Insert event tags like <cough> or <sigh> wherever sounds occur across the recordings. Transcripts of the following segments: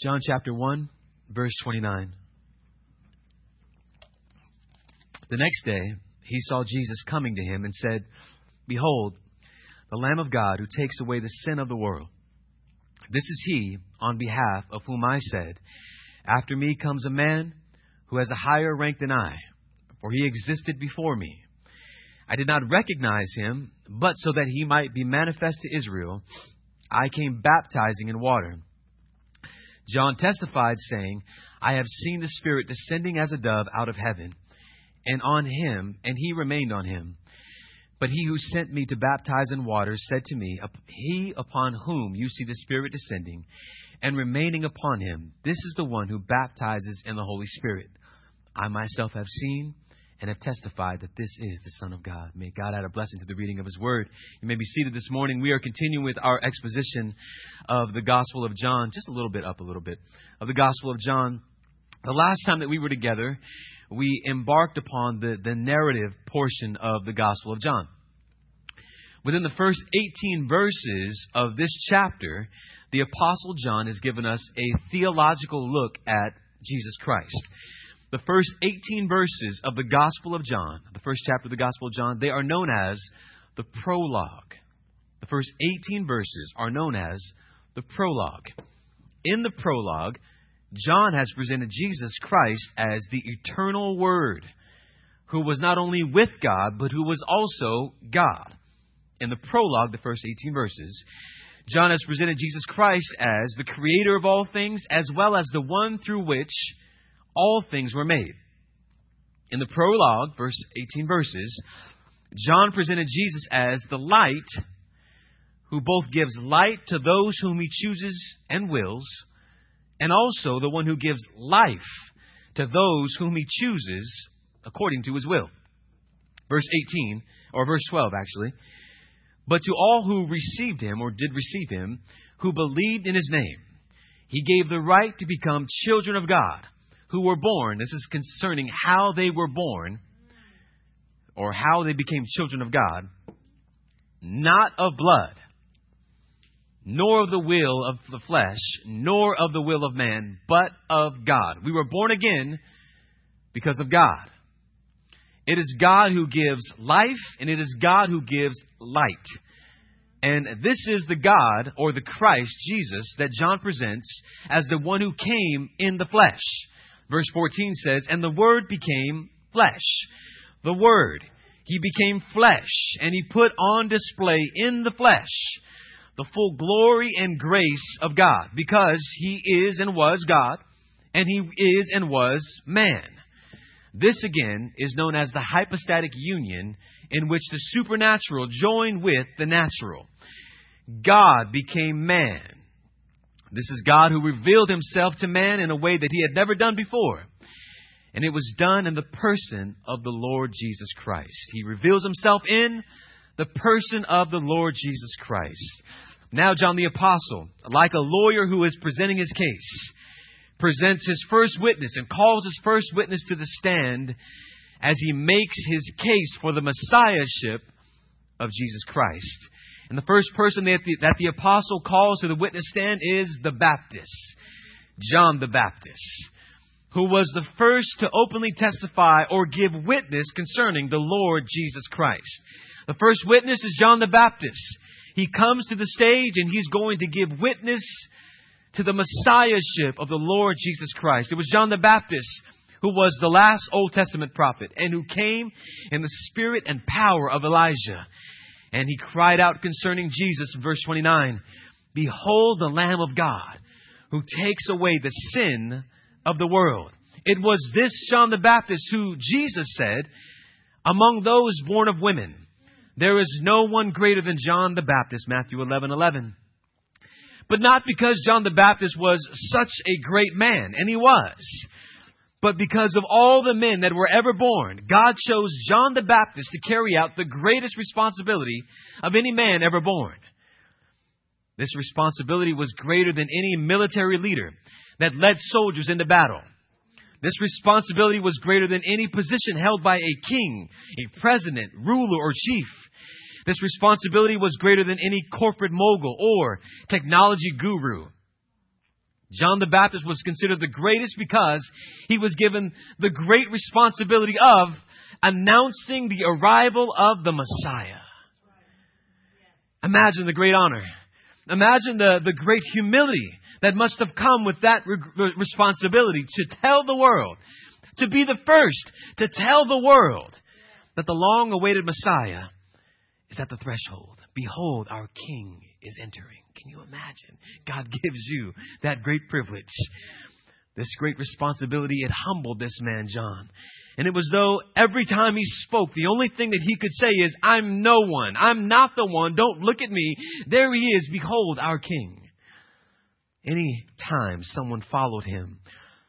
John chapter 1, verse 29. The next day, he saw Jesus coming to him and said, Behold, the Lamb of God who takes away the sin of the world. This is he on behalf of whom I said, After me comes a man who has a higher rank than I, for he existed before me. I did not recognize him, but so that he might be manifest to Israel, I came baptizing in water. John testified, saying, I have seen the Spirit descending as a dove out of heaven, and on him, and he remained on him. But he who sent me to baptize in water said to me, He upon whom you see the Spirit descending and remaining upon him, this is the one who baptizes in the Holy Spirit. I myself have seen and have testified that this is the Son of God. May God add a blessing to the reading of His Word. You may be seated this morning. We are continuing with our exposition of the Gospel of John, just a little bit up, a little bit, of the Gospel of John. The last time that we were together, we embarked upon the, the narrative portion of the Gospel of John. Within the first 18 verses of this chapter, the Apostle John has given us a theological look at Jesus Christ the first 18 verses of the Gospel of John, the first chapter of the Gospel of John, they are known as the prologue. The first 18 verses are known as the prologue. In the prologue, John has presented Jesus Christ as the eternal Word, who was not only with God, but who was also God. In the prologue, the first 18 verses, John has presented Jesus Christ as the creator of all things, as well as the one through which all things were made. In the prologue, verse 18 verses, John presented Jesus as the light who both gives light to those whom he chooses and wills, and also the one who gives life to those whom he chooses according to his will. Verse 18, or verse 12 actually. But to all who received him, or did receive him, who believed in his name, he gave the right to become children of God who were born. This is concerning how they were born or how they became children of God, not of blood, nor of the will of the flesh, nor of the will of man, but of God. We were born again because of God. It is God who gives life, and it is God who gives light. And this is the God, or the Christ, Jesus, that John presents as the one who came in the flesh. Verse 14 says, And the Word became flesh. The Word. He became flesh, and He put on display in the flesh the full glory and grace of God, because He is and was God, and He is and was man. This again is known as the hypostatic union, in which the supernatural joined with the natural. God became man this is God who revealed himself to man in a way that he had never done before. And it was done in the person of the Lord Jesus Christ. He reveals himself in the person of the Lord Jesus Christ. Now, John the Apostle, like a lawyer who is presenting his case, presents his first witness and calls his first witness to the stand as he makes his case for the messiahship of Jesus Christ. And the first person that the, that the apostle calls to the witness stand is the Baptist, John the Baptist, who was the first to openly testify or give witness concerning the Lord Jesus Christ. The first witness is John the Baptist. He comes to the stage and he's going to give witness to the messiahship of the Lord Jesus Christ. It was John the Baptist who was the last Old Testament prophet and who came in the spirit and power of Elijah. And he cried out concerning Jesus verse 29 Behold the Lamb of God who takes away the sin of the world. It was this John the Baptist who Jesus said, Among those born of women, there is no one greater than John the Baptist, Matthew 11 11. But not because John the Baptist was such a great man, and he was. But because of all the men that were ever born, God chose John the Baptist to carry out the greatest responsibility of any man ever born. This responsibility was greater than any military leader that led soldiers into battle. This responsibility was greater than any position held by a king, a president, ruler, or chief. This responsibility was greater than any corporate mogul or technology guru. John the Baptist was considered the greatest because he was given the great responsibility of announcing the arrival of the Messiah. Imagine the great honor. Imagine the, the great humility that must have come with that re- responsibility to tell the world, to be the first to tell the world that the long awaited Messiah is at the threshold. Behold, our King is entering. Can you imagine? God <laughs> gives you that great privilege, this great responsibility. It humbled this man, John. And it was though every time he spoke, the only thing that he could say is, I'm no one. I'm not the one. Don't look at me. There he is. Behold, our King. Any time someone followed him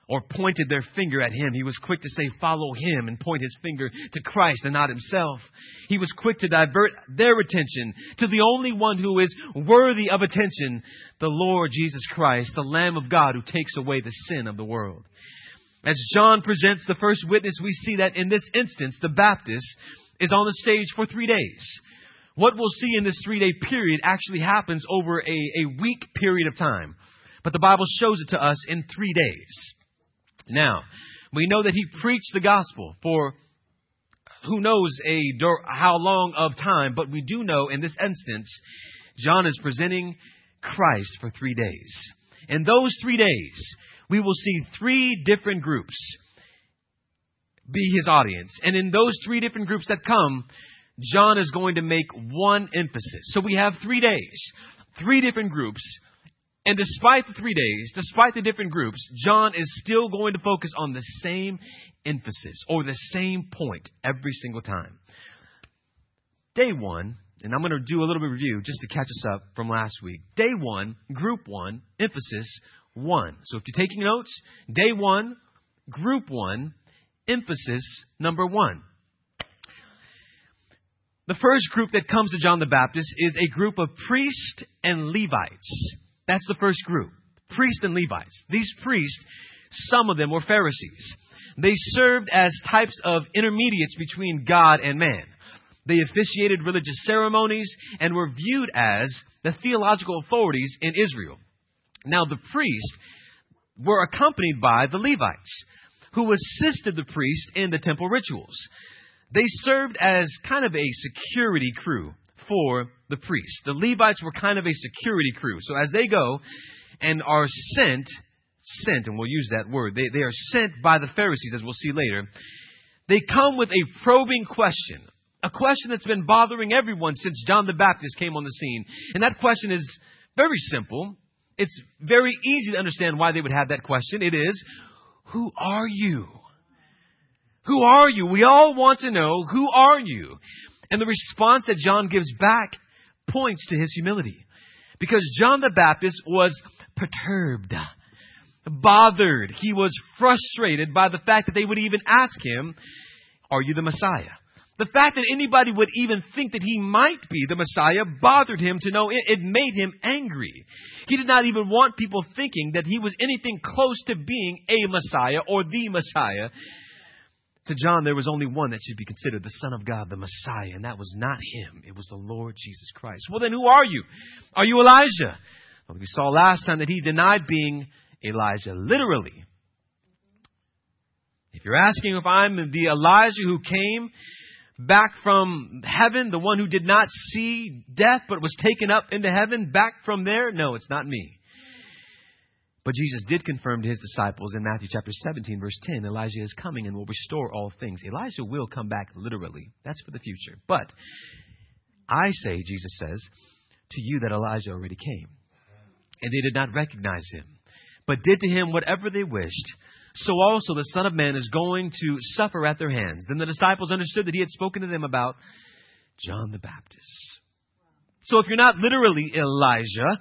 or pointed their finger at him, he was quick to say, Follow him, and point his finger to Christ and not himself. He was quick to divert their attention to the only one who is worthy of attention, the Lord Jesus Christ, the Lamb of God who takes away the sin of the world. As John presents the first witness, we see that in this instance, the Baptist is on the stage for three days. What we'll see in this three day period actually happens over a, a week period of time. But the Bible shows it to us in three days. Now, we know that he preached the gospel for who knows a how long of time, but we do know in this instance, John is presenting Christ for three days. In those three days, we will see three different groups be his audience. And in those three different groups that come, John is going to make one emphasis. So we have three days, three different groups and despite the three days, despite the different groups, John is still going to focus on the same emphasis or the same point every single time. Day one, and I'm going to do a little bit of review just to catch us up from last week. Day one, group one, emphasis one. So if you're taking notes, day one, group one, emphasis number one. The first group that comes to John the Baptist is a group of priests and Levites. That's the first group. Priests and Levites. These priests, some of them were Pharisees. They served as types of intermediates between God and man. They officiated religious ceremonies and were viewed as the theological authorities in Israel. Now, the priests were accompanied by the Levites, who assisted the priests in the temple rituals. They served as kind of a security crew for the priests. The Levites were kind of a security crew. So as they go and are sent, sent, and we'll use that word, they, they are sent by the Pharisees, as we'll see later, they come with a probing question. A question that's been bothering everyone since John the Baptist came on the scene. And that question is very simple. It's very easy to understand why they would have that question. It is, Who are you? Who are you? We all want to know, Who are you? And the response that John gives back points to his humility. Because John the Baptist was perturbed, bothered. He was frustrated by the fact that they would even ask him, Are you the Messiah? The fact that anybody would even think that he might be the Messiah bothered him to know it, it made him angry. He did not even want people thinking that he was anything close to being a Messiah or the Messiah. To John, there was only one that should be considered the Son of God, the Messiah, and that was not him. It was the Lord Jesus Christ. Well, then who are you? Are you Elijah? Well, we saw last time that he denied being Elijah, literally. If you're asking if I'm the Elijah who came back from heaven, the one who did not see death but was taken up into heaven, back from there, no, it's not me. But Jesus did confirm to his disciples in Matthew chapter 17, verse 10 Elijah is coming and will restore all things. Elijah will come back literally. That's for the future. But I say, Jesus says, to you that Elijah already came. And they did not recognize him, but did to him whatever they wished. So also the Son of Man is going to suffer at their hands. Then the disciples understood that he had spoken to them about John the Baptist. So if you're not literally Elijah,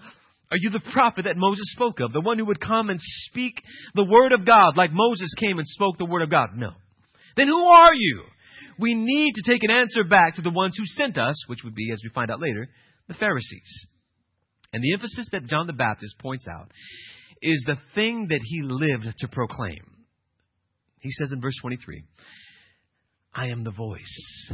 are you the prophet that Moses spoke of? The one who would come and speak the word of God like Moses came and spoke the word of God? No. Then who are you? We need to take an answer back to the ones who sent us, which would be, as we find out later, the Pharisees. And the emphasis that John the Baptist points out is the thing that he lived to proclaim. He says in verse 23, I am the voice.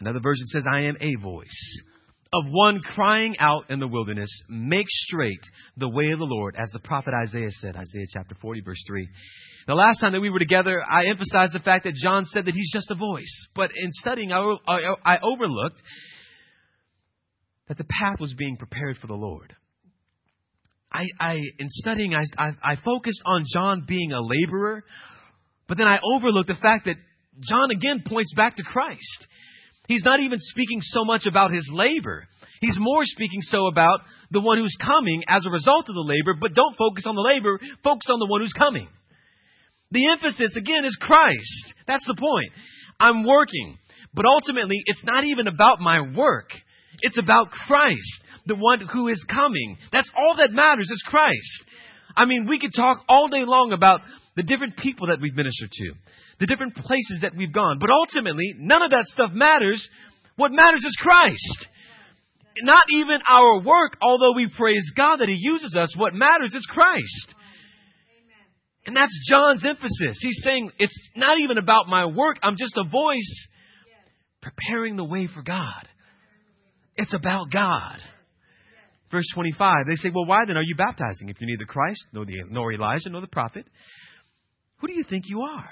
Another version says, I am a voice of one crying out in the wilderness, make straight the way of the Lord, as the prophet Isaiah said, Isaiah chapter 40, verse 3. The last time that we were together, I emphasized the fact that John said that he's just a voice. But in studying, I, I, overlooked that the path was being prepared for the Lord. I, I in studying, I, I, I focused on John being a laborer, but then I overlooked the fact that John again points back to Christ. He's not even speaking so much about his labor. He's more speaking so about the one who's coming as a result of the labor, but don't focus on the labor, focus on the one who's coming. The emphasis, again, is Christ. That's the point. I'm working, but ultimately, it's not even about my work. It's about Christ, the one who is coming. That's all that matters is Christ. I mean, we could talk all day long about the different people that we've ministered to, the different places that we've gone. But ultimately, none of that stuff matters. What matters is Christ. Not even our work, although we praise God that He uses us, what matters is Christ. And that's John's emphasis. He's saying, it's not even about my work, I'm just a voice preparing the way for God. It's about God. Verse 25, they say, Well, why then are you baptizing if you're neither Christ, nor, the, nor Elijah, nor the prophet? Who do you think you are?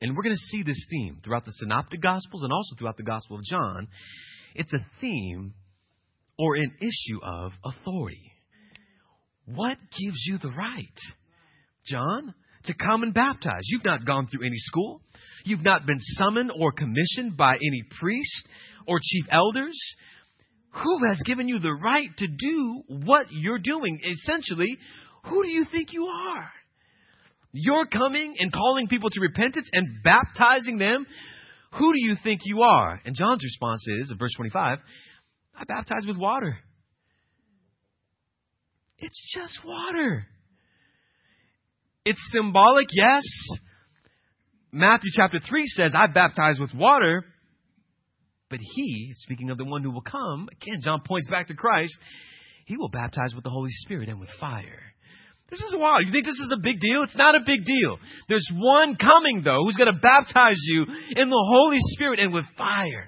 And we're going to see this theme throughout the Synoptic Gospels and also throughout the Gospel of John. It's a theme or an issue of authority. What gives you the right, John, to come and baptize? You've not gone through any school. You've not been summoned or commissioned by any priest or chief elders. Who has given you the right to do what you're doing? Essentially, who do you think you are? You're coming and calling people to repentance and baptizing them. Who do you think you are? And John's response is, in verse 25, I baptize with water. It's just water. It's symbolic, yes. Matthew chapter 3 says, I baptize with water. But he, speaking of the one who will come, again, John points back to Christ, he will baptize with the Holy Spirit and with fire. This is wild. You think this is a big deal? It's not a big deal. There's one coming, though, who's going to baptize you in the Holy Spirit and with fire.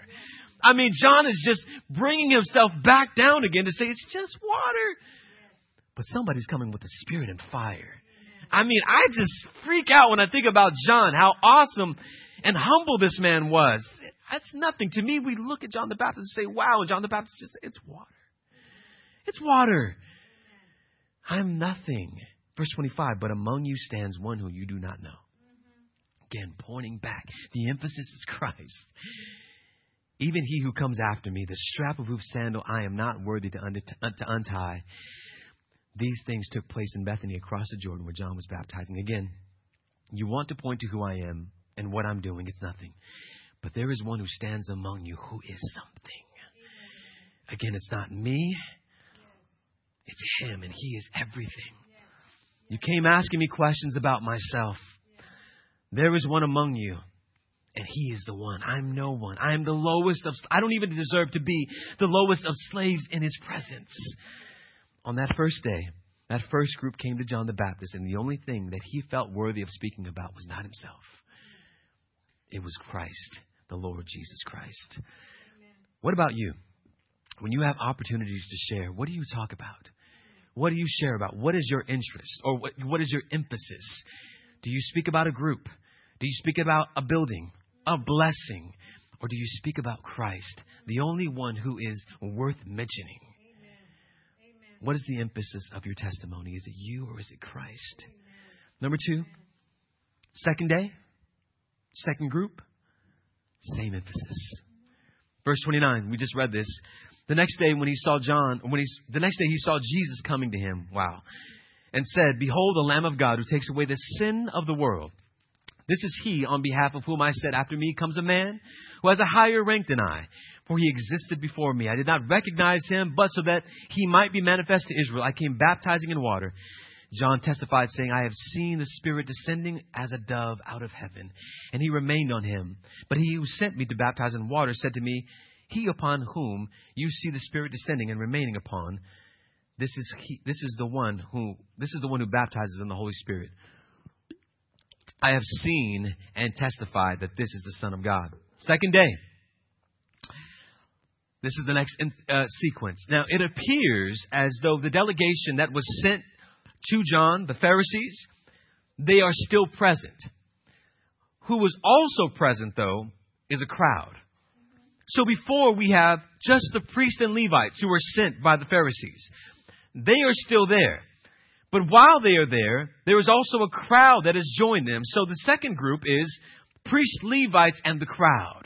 I mean, John is just bringing himself back down again to say it's just water. But somebody's coming with the Spirit and fire. I mean, I just freak out when I think about John, how awesome and humble this man was. That's nothing. To me, we look at John the Baptist and say, wow, John the Baptist just, it's water. It's water. I'm nothing. Verse 25, but among you stands one who you do not know. Again, pointing back. The emphasis is <laughs> Christ. Even he who comes after me, the strap of whose sandal I am not worthy to, untie. These things took place in Bethany across the Jordan where John was baptizing. Again, you want to point to who I am and what I'm doing. It's nothing. But there is one who stands among you who is something. Again, it's not me, it's Him, and He is everything. You came asking me questions about myself. There is one among you, and He is the one. I'm no one. I am the lowest of, I don't even deserve to be the lowest of slaves in His presence. On that first day, that first group came to John the Baptist, and the only thing that he felt worthy of speaking about was not himself. It was Christ, the Lord Jesus Christ. Amen. What about you? When you have opportunities to share, what do you talk about? What do you share about? What is your interest? Or what, what is your emphasis? Do you speak about a group? Do you speak about a building, a blessing? Or do you speak about Christ, the only one who is worth mentioning? What is the emphasis of your testimony? Is it you or is it Christ? Number two, second day, second group, same emphasis. Verse 29, we just read this. The next day when he saw John, when he's, the next day he saw Jesus coming to him, wow, and said, Behold the Lamb of God who takes away the sin of the world. This is he on behalf of whom I said, After me comes a man who has a higher rank than I, for he existed before me. I did not recognize him, but so that he might be manifest to Israel, I came baptizing in water. John testified, saying, I have seen the Spirit descending as a dove out of heaven, and he remained on him. But he who sent me to baptize in water said to me, he upon whom you see the Spirit descending and remaining upon, this is he, this is the one who this is the one who baptizes in the Holy Spirit. I have seen and testified that this is the Son of God. Second day. This is the next uh, sequence. Now, it appears as though the delegation that was sent to John, the Pharisees, they are still present. Who was also present, though, is a crowd. So before we have just the priests and Levites who were sent by the Pharisees. They are still there. But while they are there, there is also a crowd that has joined them. So the second group is priests, Levites, and the crowd.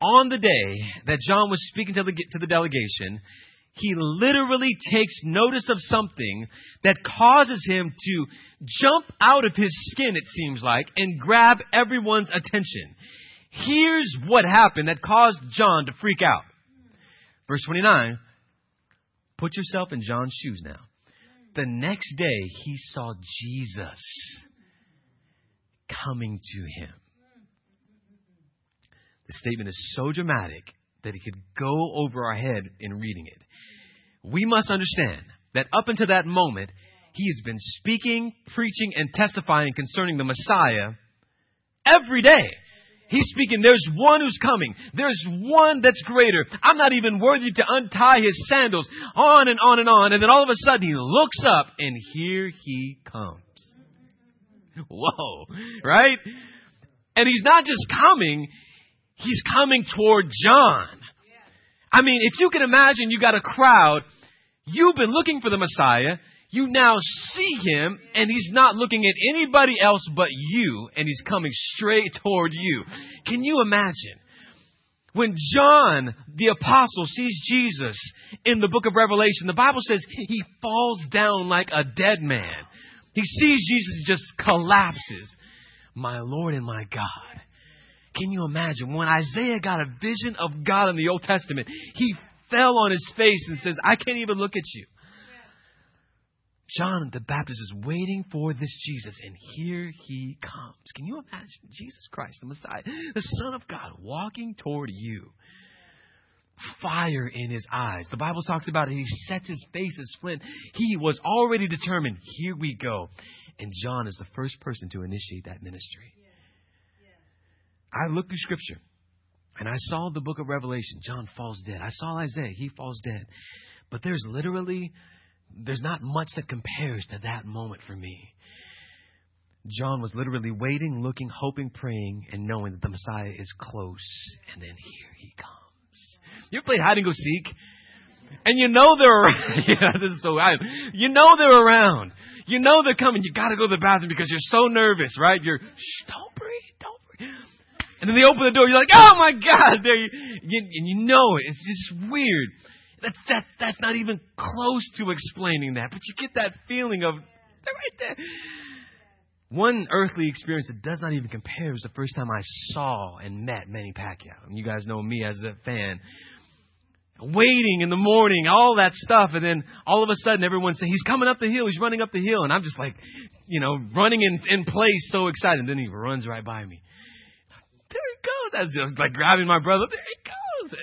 On the day that John was speaking to the, to the delegation, he literally takes notice of something that causes him to jump out of his skin, it seems like, and grab everyone's attention. Here's what happened that caused John to freak out. Verse 29 Put yourself in John's shoes now. The next day, he saw Jesus coming to him. The statement is so dramatic that it could go over our head in reading it. We must understand that up until that moment, he has been speaking, preaching, and testifying concerning the Messiah every day. He's speaking, there's one who's coming. There's one that's greater. I'm not even worthy to untie his sandals. On and on and on. And then all of a sudden he looks up and here he comes. Whoa, right? And he's not just coming, he's coming toward John. I mean, if you can imagine you got a crowd, you've been looking for the Messiah, you now see him and he's not looking at anybody else but you and he's coming straight toward you. Can you imagine? When John, the apostle, sees Jesus in the book of Revelation, the Bible says he falls down like a dead man. He sees Jesus just collapses. My Lord and my God. Can you imagine? When Isaiah got a vision of God in the Old Testament, he fell on his face and says, I can't even look at you. John the Baptist is waiting for this Jesus, and here he comes. Can you imagine Jesus Christ, the Messiah, the Son of God, walking toward you? Fire in his eyes. The Bible talks about it. He sets his face as flint. He was already determined. Here we go. And John is the first person to initiate that ministry. I looked through Scripture and I saw the book of Revelation. John falls dead. I saw Isaiah. He falls dead. But there's literally there's not much that compares to that moment for me. John was literally waiting, looking, hoping, praying, and knowing that the Messiah is close. And then here he comes. You ever played hide and go seek? And you know they're around. <laughs> yeah, this is so I, You know they're around. You know they're coming. You got to go to the bathroom because you're so nervous, right? You're, shh, don't breathe, don't breathe. And then they open the door. You're like, oh my God, there you, you, and you know it. It's just weird. That's, that's, that's not even close to explaining that, but you get that feeling of, they're right there. One earthly experience that does not even compare was the first time I saw and met Manny Pacquiao. And you guys know me as a fan. Waiting in the morning, all that stuff, and then all of a sudden everyone's saying, he's coming up the hill, he's running up the hill, and I'm just like, you know, running in, in place, so excited. And then he runs right by me. There he goes. I was just like grabbing my brother. There he goes.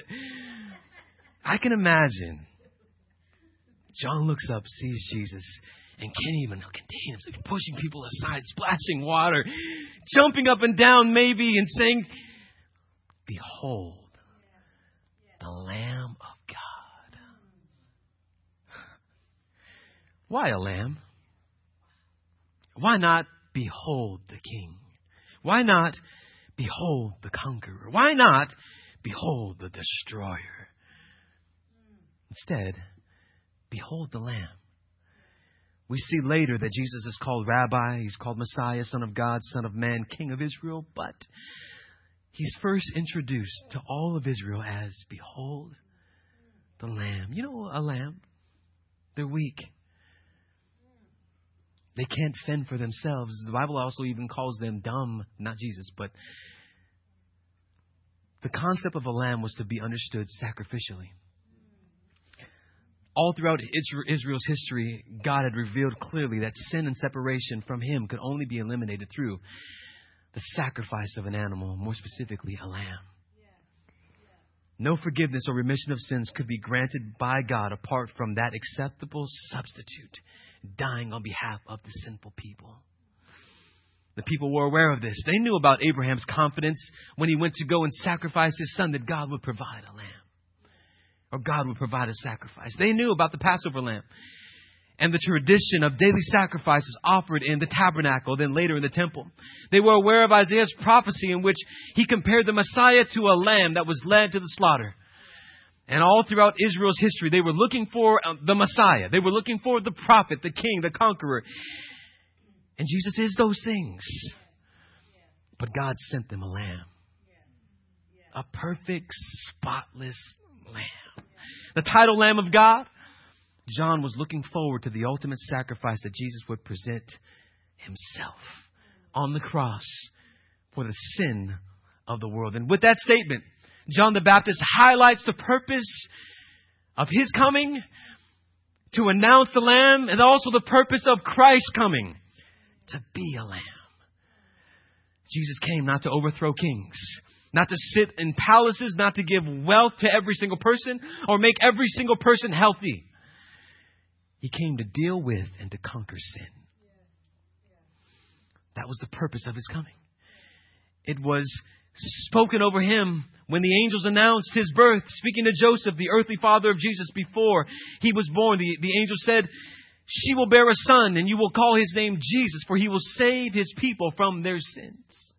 I can imagine John looks up, sees Jesus, and can't even contain himself, pushing people aside, splashing water, jumping up and down, maybe, and saying, Behold, the Lamb of God. <laughs> Why a lamb? Why not behold the King? Why not behold the conqueror? Why not behold the destroyer? Instead, behold the Lamb. We see later that Jesus is called Rabbi, he's called Messiah, Son of God, Son of Man, King of Israel, but he's first introduced to all of Israel as Behold the Lamb. You know, a lamb, they're weak. They can't fend for themselves. The Bible also even calls them dumb, not Jesus, but the concept of a lamb was to be understood sacrificially all throughout Israel's history, God had revealed clearly that sin and separation from Him could only be eliminated through the sacrifice of an animal, more specifically, a lamb. No forgiveness or remission of sins could be granted by God apart from that acceptable substitute dying on behalf of the sinful people. The people were aware of this. They knew about Abraham's confidence when he went to go and sacrifice his son that God would provide a lamb. Or God would provide a sacrifice. They knew about the Passover lamb and the tradition of daily sacrifices offered in the tabernacle, then later in the temple. They were aware of Isaiah's prophecy in which he compared the Messiah to a lamb that was led to the slaughter. And all throughout Israel's history, they were looking for uh, the Messiah. They were looking for the prophet, the king, the conqueror. And Jesus is those things. But God sent them a lamb. A perfect, spotless lamb. The title Lamb of God John was looking forward to the ultimate sacrifice that Jesus would present himself on the cross for the sin of the world. And with that statement, John the Baptist highlights the purpose of his coming to announce the Lamb and also the purpose of Christ coming to be a Lamb. Jesus came not to overthrow kings, not to sit in palaces, not to give wealth to every single person or make every single person healthy. He came to deal with and to conquer sin. That was the purpose of his coming. It was spoken over him when the angels announced his birth, speaking to Joseph, the earthly father of Jesus, before he was born. The, the angel said, She will bear a son, and you will call his name Jesus, for he will save his people from their sins.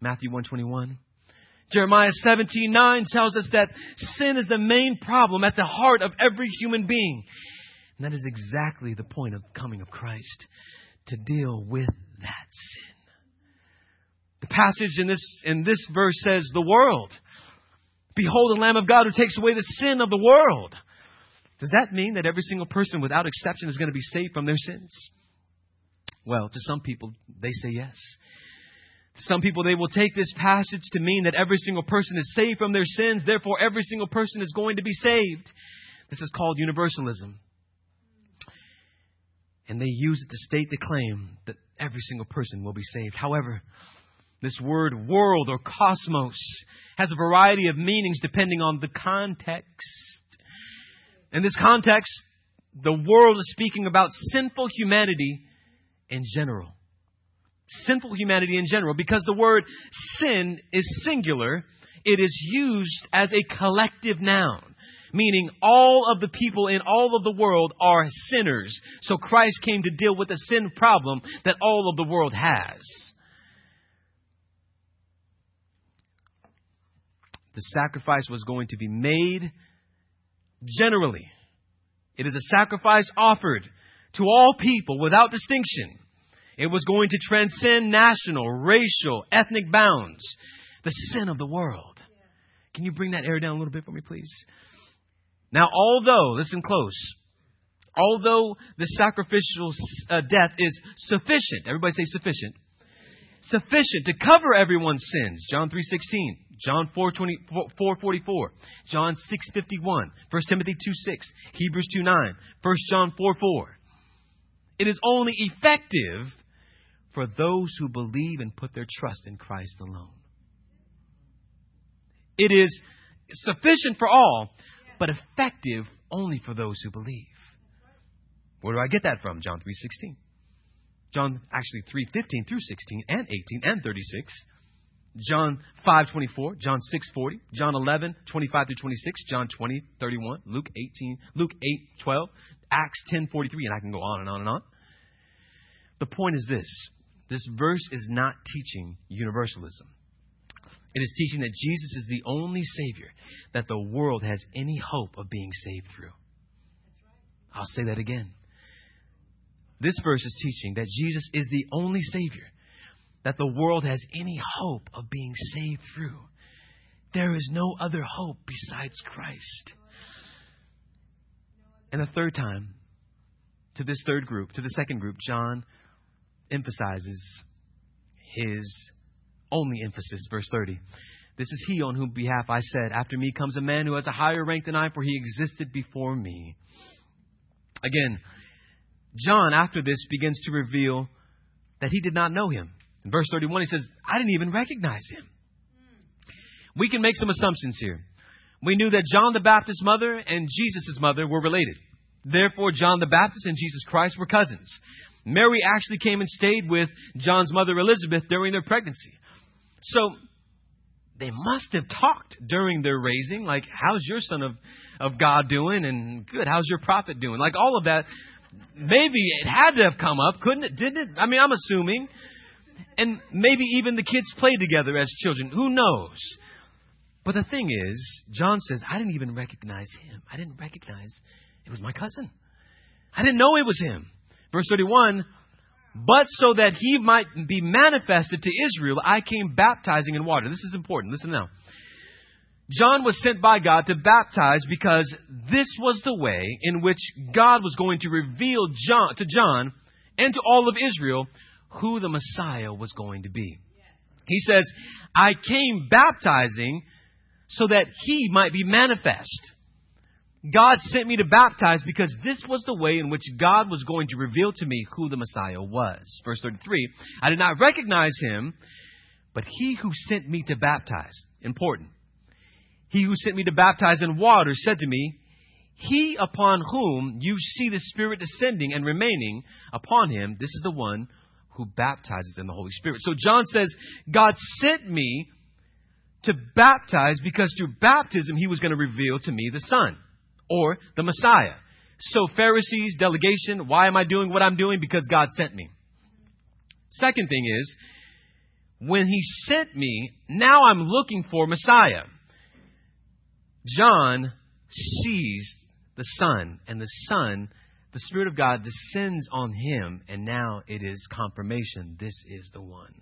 Matthew 121. Jeremiah 17:9 tells us that sin is the main problem at the heart of every human being. And that is exactly the point of the coming of Christ to deal with that sin. The passage in this, in this verse says, The world. Behold the Lamb of God who takes away the sin of the world. Does that mean that every single person without exception is going to be saved from their sins? Well, to some people, they say yes. Some people, they will take this passage to mean that every single person is saved from their sins, therefore, every single person is going to be saved. This is called universalism. And they use it to state the claim that every single person will be saved. However, this word world or cosmos has a variety of meanings depending on the context. In this context, the world is speaking about sinful humanity in general. Sinful humanity in general, because the word sin is singular, it is used as a collective noun meaning all of the people in all of the world are sinners. So Christ came to deal with the sin problem that all of the world has. The sacrifice was going to be made generally. It is a sacrifice offered to all people without distinction. It was going to transcend national, racial, ethnic bounds. The sin of the world. Can you bring that air down a little bit for me, please? Now, although, listen close, although the sacrificial uh, death is sufficient, everybody say sufficient, sufficient to cover everyone's sins. John 3:16, John 4:44, John 6:51, 1 Timothy 2:6, Hebrews 2:9, 1 John 4:4. It is only effective for those who believe and put their trust in Christ alone. It is sufficient for all, but effective only for those who believe. Where do I get that from? John 3:16. John actually 3:15 through 16 and 18 and 36. John 5:24, John 6:40, John 11:25 through 26, John 20:31, Luke 18, Luke 8:12, Acts 10:43 and I can go on and on and on. The point is this. This verse is not teaching universalism. It is teaching that Jesus is the only Savior that the world has any hope of being saved through. I'll say that again. This verse is teaching that Jesus is the only Savior that the world has any hope of being saved through. There is no other hope besides Christ. And the third time, to this third group, to the second group, John emphasizes his only emphasis. Verse 30. This is he on whom behalf I said, After me comes a man who has a higher rank than I, for he existed before me. Again, John, after this, begins to reveal that he did not know him. In verse 31, he says, I didn't even recognize him. We can make some assumptions here. We knew that John the Baptist's mother and Jesus' mother were related. Therefore, John the Baptist and Jesus Christ were cousins. Mary actually came and stayed with John's mother Elizabeth during their pregnancy. So they must have talked during their raising, like, how's your son of, of God doing? And good, how's your prophet doing? Like all of that. Maybe it had to have come up, couldn't it? Didn't it? I mean, I'm assuming. And maybe even the kids played together as children. Who knows? But the thing is, John says, I didn't even recognize him. I didn't recognize it was my cousin. I didn't know it was him. Verse 31 But so that he might be manifested to Israel, I came baptizing in water. This is important. Listen now. John was sent by God to baptize because this was the way in which God was going to reveal John, to John and to all of Israel who the Messiah was going to be. He says, I came baptizing so that he might be manifest. God sent me to baptize because this was the way in which God was going to reveal to me who the Messiah was. Verse 33 I did not recognize him, but he who sent me to baptize, important. He who sent me to baptize in water said to me, He upon whom you see the Spirit descending and remaining upon him, this is the one who baptizes in the Holy Spirit. So John says, God sent me to baptize because through baptism he was going to reveal to me the Son or the Messiah. So, Pharisees, delegation, why am I doing what I'm doing? Because God sent me. Second thing is, when he sent me, now I'm looking for Messiah. John sees the Son, and the Son, the Spirit of God, descends on him, and now it is confirmation. This is the one.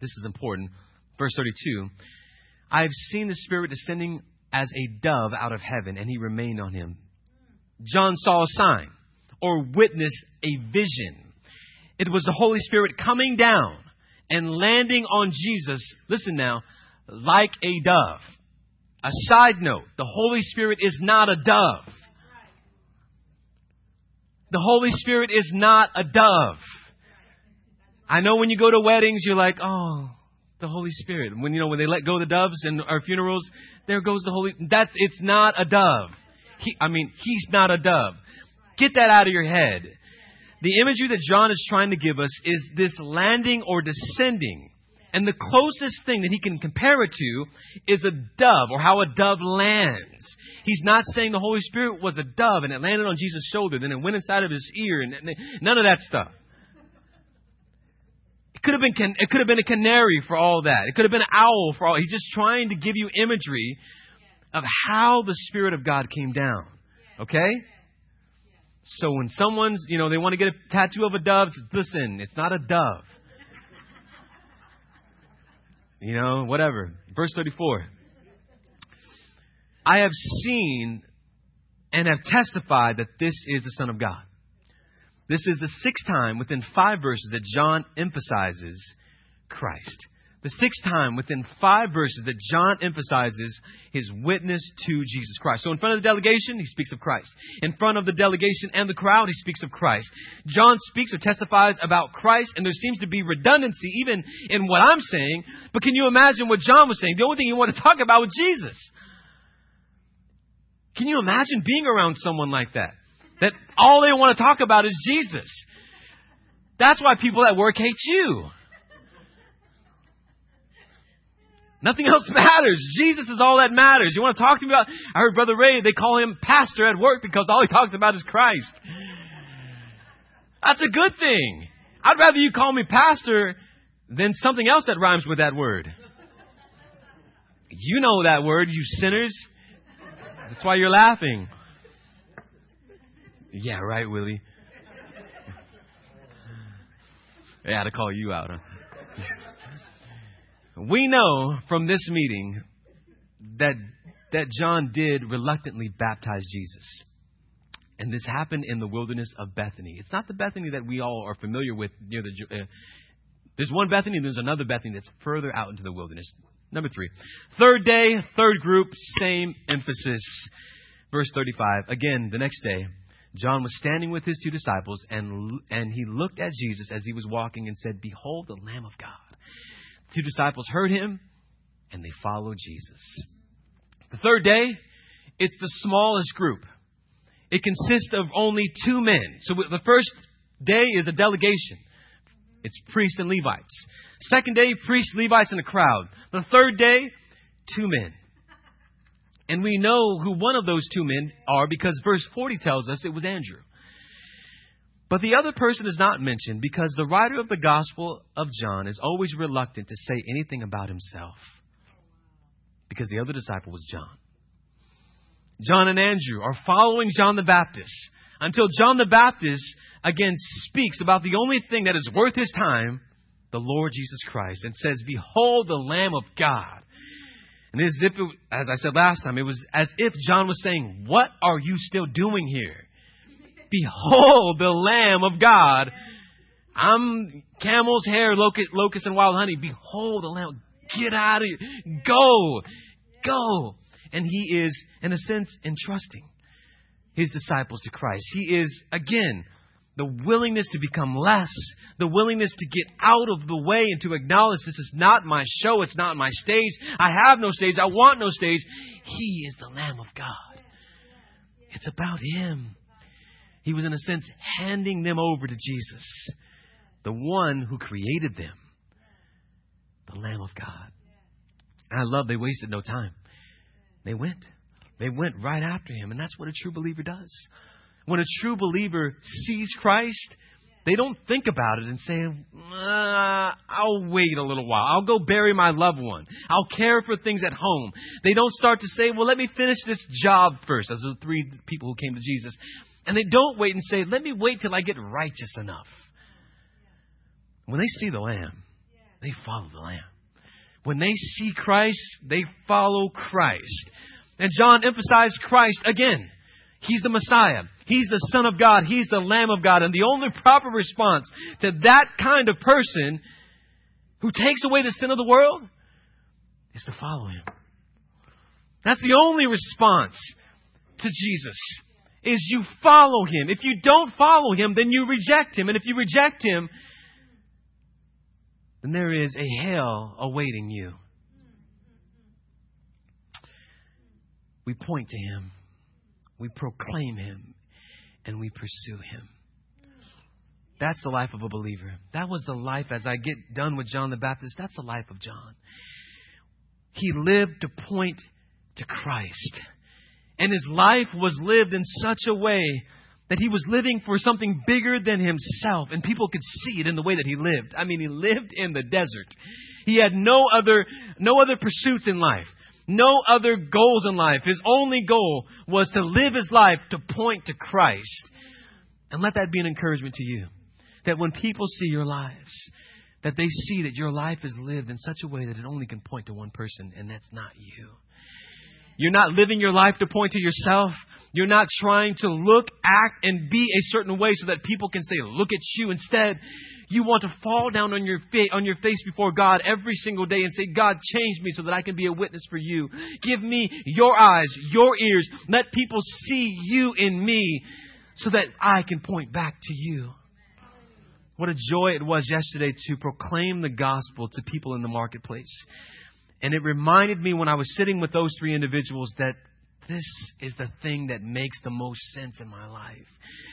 This is important. Verse 32 I have seen the Spirit descending as a dove out of heaven, and he remained on him. John saw a sign or witnessed a vision. It was the Holy Spirit coming down and landing on Jesus, listen now, like a dove. A side note the Holy Spirit is not a dove. The Holy Spirit is not a dove. I know when you go to weddings, you're like, oh, the Holy Spirit. When you know when they let go the doves in our funerals, there goes the Holy. That it's not a dove. He, I mean, he's not a dove. Get that out of your head. The imagery that John is trying to give us is this landing or descending. And the closest thing that he can compare it to is a dove or how a dove lands. He's not saying the Holy Spirit was a dove and it landed on Jesus' shoulder, then it went inside of his ear, and none of that stuff could have been it could have been a canary for all that. It could have been an owl for all. He's just trying to give you imagery of how the Spirit of God came down. Okay? So when someone's, you know, they want to get a tattoo of a dove, listen, it's not a dove. You know, whatever. Verse 34. I have seen and have testified that this is the Son of God. This is the sixth time within five verses that John emphasizes Christ. The sixth time within five verses that John emphasizes his witness to Jesus Christ. So in front of the delegation, he speaks of Christ. In front of the delegation and the crowd, he speaks of Christ. John speaks or testifies about Christ, and there seems to be redundancy even in what I'm saying. But can you imagine what John was saying? The only thing he wanted to talk about was Jesus. Can you imagine being around someone like that? That all they want to talk about is Jesus. That's why people at work hate you. Nothing else <laughs> matters. Jesus is all that matters. You want to talk to me about? I heard Brother Ray, they call him pastor at work because all he talks about is Christ. That's a good thing. I'd rather you call me pastor than something else that rhymes with that word. You know that word, you sinners. That's why you're laughing. Yeah, right, Willie. Had to call you out. Huh? we know from this meeting that that John did reluctantly baptize Jesus. And this happened in the wilderness of Bethany. It's not the Bethany that we all are familiar with near the. Uh, there's one Bethany, and there's another Bethany that's further out into the wilderness. Number three. Third day, third group, same emphasis. Verse 35. Again, the next day, John was standing with his two disciples, and, and he looked at Jesus as he was walking and said, Behold, the Lamb of God. The two disciples heard him, and they followed Jesus. The third day, it's the smallest group. it consists of only two men. So the first day is a delegation. It's priests and Levites. Second day, priests, Levites, and a crowd. The third day, two men. And we know who one of those two men are because verse 40 tells us it was Andrew. But the other person is not mentioned because the writer of the Gospel of John is always reluctant to say anything about himself because the other disciple was John. John and Andrew are following John the Baptist until John the Baptist again speaks about the only thing that is worth his time, the Lord Jesus Christ, and says, Behold the Lamb of God. And as if, it, as I said last time, it was as if John was saying, What are you still doing here? Behold the Lamb of God. I'm camel's hair, locust, locust and wild honey. Behold the Lamb. Get out of here. Go. Go. And he is, in a sense, entrusting his disciples to Christ. He is, again, the willingness to become less, the willingness to get out of the way and to acknowledge this is not my show, it's not my stage. I have no stage, I want no stage. He is the Lamb of God. It's about Him. He was, in a sense, handing them over to Jesus, the one who created them, the Lamb of God. And I love they wasted no time. They went. They went right after him. And that's what a true believer does. When a true believer sees Christ, they don't think about it and say, uh, I'll wait a little while. I'll go bury my loved one. I'll care for things at home. They don't start to say, well, let me finish this job first, as the three people who came to Jesus. And they don't wait and say, let me wait till I get righteous enough. When they see the Lamb, they follow the Lamb. When they see Christ, they follow Christ. And John emphasized Christ again. He's the Messiah. He's the Son of God. He's the Lamb of God. And the only proper response to that kind of person who takes away the sin of the world is to follow him. That's the only response to Jesus is you follow him. If you don't follow him, then you reject him. And if you reject him, then there is a hell awaiting you. We point to him, we proclaim him, and we pursue him. That's the life of a believer. That was the life, as I get done with John the Baptist, that's the life of John. He lived to point to Christ. And his life was lived in such a way that he was living for something bigger than himself, and people could see it in the way that he lived. I mean, he lived in the desert. He had no other, no other pursuits in life, no other goals in life. His only goal was to live his life to point to Christ. And let that be an encouragement to you. That when people see your lives, that they see that your life is lived in such a way that it only can point to one person, and that's not you. You're not living your life to point to yourself. You're not trying to look, act, and be a certain way so that people can say, look at you. Instead, you want to fall down on your, fa- on your face before God every single day and say, God, change me so that I can be a witness for you. Give me your eyes, your ears. Let people see you in me so that I can point back to you. What a joy it was yesterday to proclaim the gospel to people in the marketplace. And it reminded me when I was sitting with those three individuals that this is the thing that makes the most sense in my life.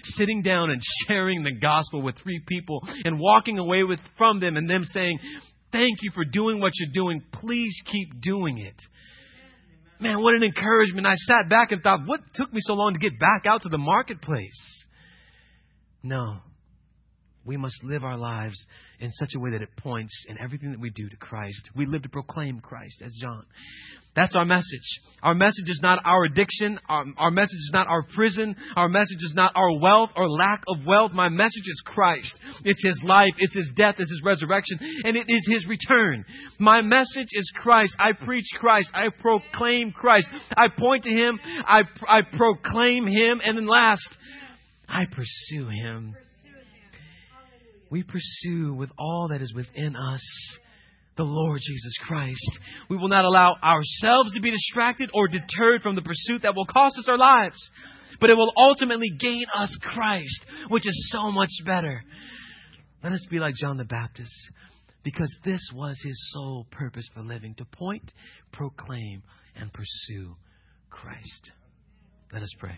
Sitting down and sharing the gospel with three people and walking away with from them and them saying, "Thank you for doing what you're doing. Please keep doing it." Man, what an encouragement. I sat back and thought, "What took me so long to get back out to the marketplace?" No. We must live our lives in such a way that it points in everything that we do to Christ. We live to proclaim Christ, as John. That's our message. Our message is not our addiction. Our, our, message is not our prison. Our message is not our wealth or lack of wealth. My message is Christ. It's His life. It's His death. It's His resurrection. And it is His return. My message is Christ. I preach Christ. I proclaim Christ. I point to Him. I, I proclaim Him. And then last, I pursue Him we pursue with all that is within us the Lord Jesus Christ. We will not allow ourselves to be distracted or deterred from the pursuit that will cost us our lives, but it will ultimately gain us Christ, which is so much better. Let us be like John the Baptist, because this was his sole purpose for living to point, proclaim, and pursue Christ. Let us pray.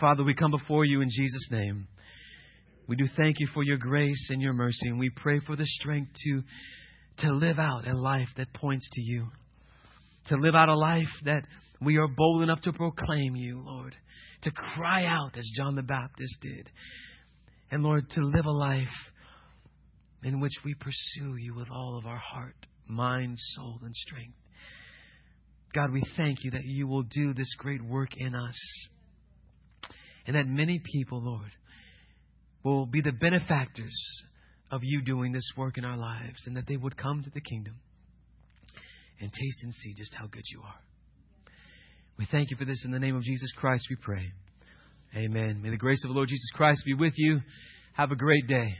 Father, we come before you in Jesus' name. We do thank you for your grace and your mercy, and we pray for the strength to, to live out a life that points to you, to live out a life that we are bold enough to proclaim you, Lord, to cry out as John the Baptist did, and Lord, to live a life in which we pursue you with all of our heart, mind, soul, and strength. God, we thank you that you will do this great work in us. And that many people, Lord, will be the benefactors of you doing this work in our lives, and that they would come to the kingdom and taste and see just how good you are. We thank you for this in the name of Jesus Christ, we pray. Amen. May the grace of the Lord Jesus Christ be with you. Have a great day.